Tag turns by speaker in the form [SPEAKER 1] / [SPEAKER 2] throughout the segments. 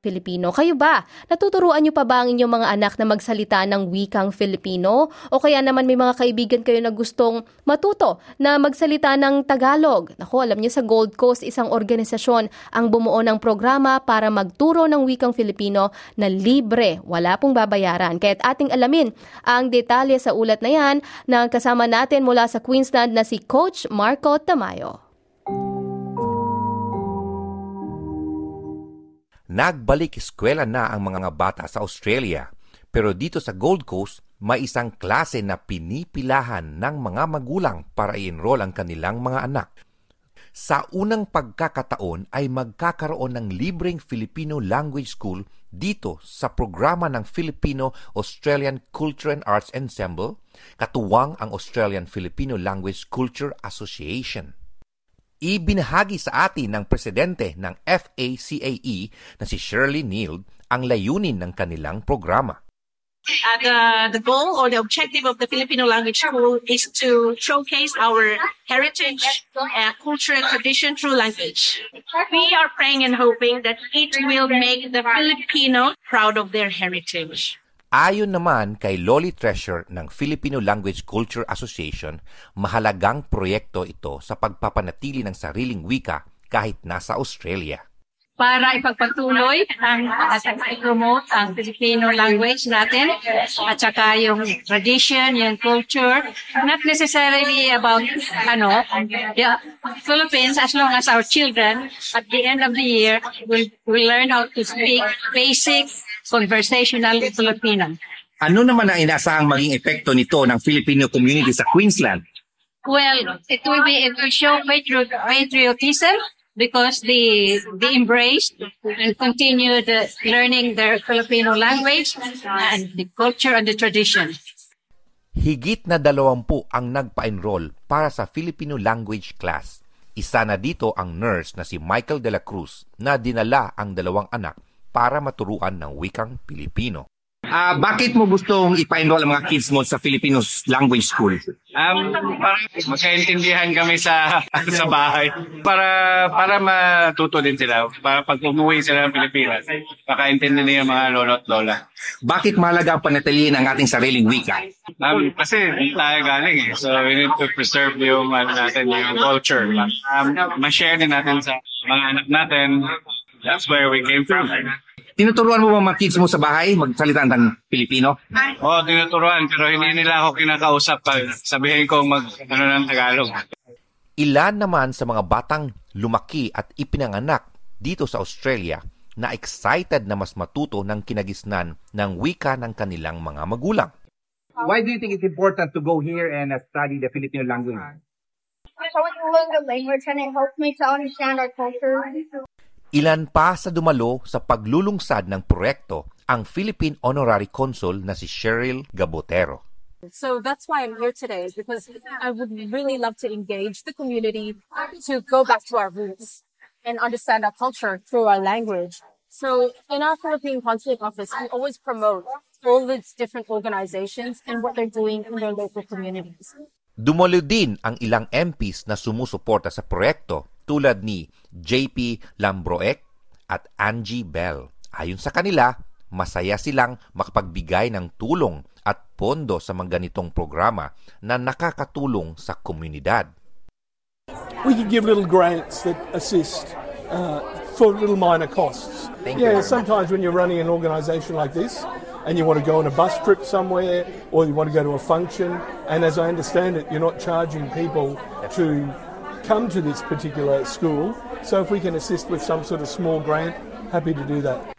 [SPEAKER 1] Filipino. Kayo ba? Natuturuan niyo pa ba ang inyong mga anak na magsalita ng wikang Filipino? O kaya naman may mga kaibigan kayo na gustong matuto na magsalita ng Tagalog? Naku, alam niyo sa Gold Coast, isang organisasyon ang bumuo ng programa para magturo ng wikang Filipino na libre. Wala pong babayaran. Kaya't ating alamin ang detalye sa ulat na yan na kasama natin mula sa Queensland na si Coach Marco Tamayo.
[SPEAKER 2] Nagbalik eskwela na ang mga bata sa Australia. Pero dito sa Gold Coast, may isang klase na pinipilahan ng mga magulang para i-enroll ang kanilang mga anak. Sa unang pagkakataon ay magkakaroon ng libreng Filipino Language School dito sa programa ng Filipino-Australian Culture and Arts Ensemble, katuwang ang Australian Filipino Language Culture Association. Ibinahagi sa atin ng presidente ng FACAE na si Shirley Neal ang layunin ng kanilang programa.
[SPEAKER 3] Uh, the, the goal or the objective of the Filipino Language School is to showcase our heritage, uh, culture, and tradition through language. We are praying and hoping that it will make the Filipino proud of their heritage.
[SPEAKER 2] Ayon naman kay Lolly Treasure ng Filipino Language Culture Association, mahalagang proyekto ito sa pagpapanatili ng sariling wika kahit nasa Australia.
[SPEAKER 3] Para ipagpatuloy ang at i-promote ang Filipino language natin at saka yung tradition, yung culture, not necessarily about ano, the Philippines as long as our children at the end of the year will, will learn how to speak basic conversational Filipino.
[SPEAKER 4] Ano naman ang inasahang maging epekto nito ng Filipino community sa Queensland?
[SPEAKER 3] Well, it will be it will show patri- patriotism because they they embrace and continue the learning their Filipino language and the culture and the tradition.
[SPEAKER 2] Higit na dalawampu ang nagpa-enroll para sa Filipino language class. Isa na dito ang nurse na si Michael de la Cruz na dinala ang dalawang anak para maturuan ng wikang Pilipino.
[SPEAKER 4] Ah, bakit mo gustong ipa-enroll ang mga kids mo sa Filipino language school?
[SPEAKER 5] Um, parang magkaintindihan kami sa sa bahay para para matuto din sila. Para pag umuwi sila ng Pilipinas, makaintindi nila yung mga lolo at lola.
[SPEAKER 4] Bakit mahalaga ang panatilihin ang ating sariling wika?
[SPEAKER 5] Um, kasi tayo galing eh. So we need to preserve yung ano natin, yung culture. Um, ma-share din natin sa mga anak natin. That's where we came from.
[SPEAKER 4] Tinuturuan mo ba mga kids mo sa bahay magsalita ng Pilipino?
[SPEAKER 5] Oo, oh, tinuturuan pero hindi nila ako kinakausap pag sabihin ko mag ano ng Tagalog.
[SPEAKER 2] Ilan naman sa mga batang lumaki at ipinanganak dito sa Australia na excited na mas matuto ng kinagisnan ng wika ng kanilang mga magulang.
[SPEAKER 4] Why do you think it's important to go here and uh, study the Filipino language?
[SPEAKER 6] So we can learn the language and it helps me to understand our culture.
[SPEAKER 2] Ilan pa sa dumalo sa paglulungsad ng proyekto ang Philippine Honorary Consul na si Cheryl Gabotero.
[SPEAKER 7] So that's why I'm here today, is because I would really love to engage the community to go back to our roots and understand our culture through our language. So in our Philippine Consulate Office, we always promote all these different organizations and what they're doing in their local communities.
[SPEAKER 2] Dumalo din ang ilang MPs na sumusuporta sa proyekto tulad ni JP Lambroek at Angie Bell. Ayon sa kanila, masaya silang makapagbigay ng tulong at pondo sa mga ganitong programa na nakakatulong sa komunidad.
[SPEAKER 8] We can give little grants that assist uh, for little minor costs.
[SPEAKER 2] Thank
[SPEAKER 8] yeah,
[SPEAKER 2] you.
[SPEAKER 8] sometimes when you're running an organisation like this and you want to go on a bus trip somewhere or you want to go to a function, and as I understand it, you're not charging people to come to this particular school. So if we can assist with some sort of small grant, happy to do that.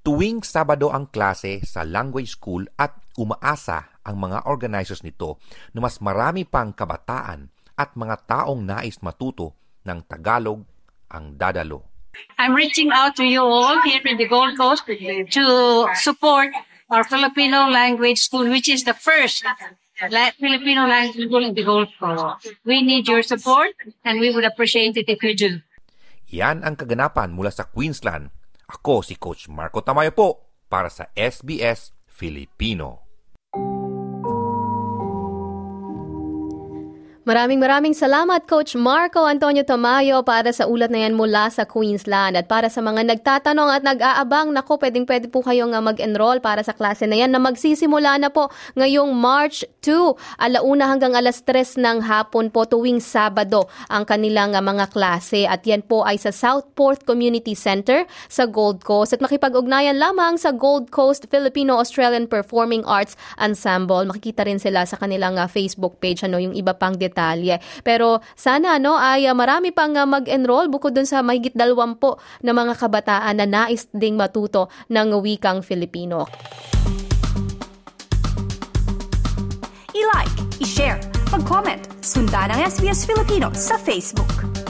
[SPEAKER 2] Tuwing Sabado ang klase sa language school at umaasa ang mga organizers nito na mas marami pang kabataan at mga taong nais matuto ng Tagalog ang dadalo.
[SPEAKER 3] I'm reaching out to you all here in the Gold Coast to support our Filipino language school, which is the first la- Filipino language in the Gold Coast. We need your support and we would appreciate it if you do.
[SPEAKER 2] Yan ang kaganapan mula sa Queensland. Ako si Coach Marco Tamayo po para sa SBS Filipino.
[SPEAKER 1] Maraming maraming salamat Coach Marco Antonio Tamayo para sa ulat na yan mula sa Queensland. At para sa mga nagtatanong at nag-aabang nako pwedeng pwede po kayong mag-enroll para sa klase na yan na magsisimula na po ngayong March 2 alauna hanggang alas 3 ng hapon po tuwing Sabado ang kanilang mga klase. At yan po ay sa Southport Community Center sa Gold Coast. At makipag-ugnayan lamang sa Gold Coast Filipino-Australian Performing Arts Ensemble. Makikita rin sila sa kanilang uh, Facebook page. Ano yung iba pang detalye. Pero sana no ay uh, marami pang uh, mag-enroll bukod dun sa mahigit dalawampo na mga kabataan na nais ding matuto ng wikang Filipino.
[SPEAKER 9] I-like, i-share, mag-comment, sundan ang SBS Filipino sa Facebook.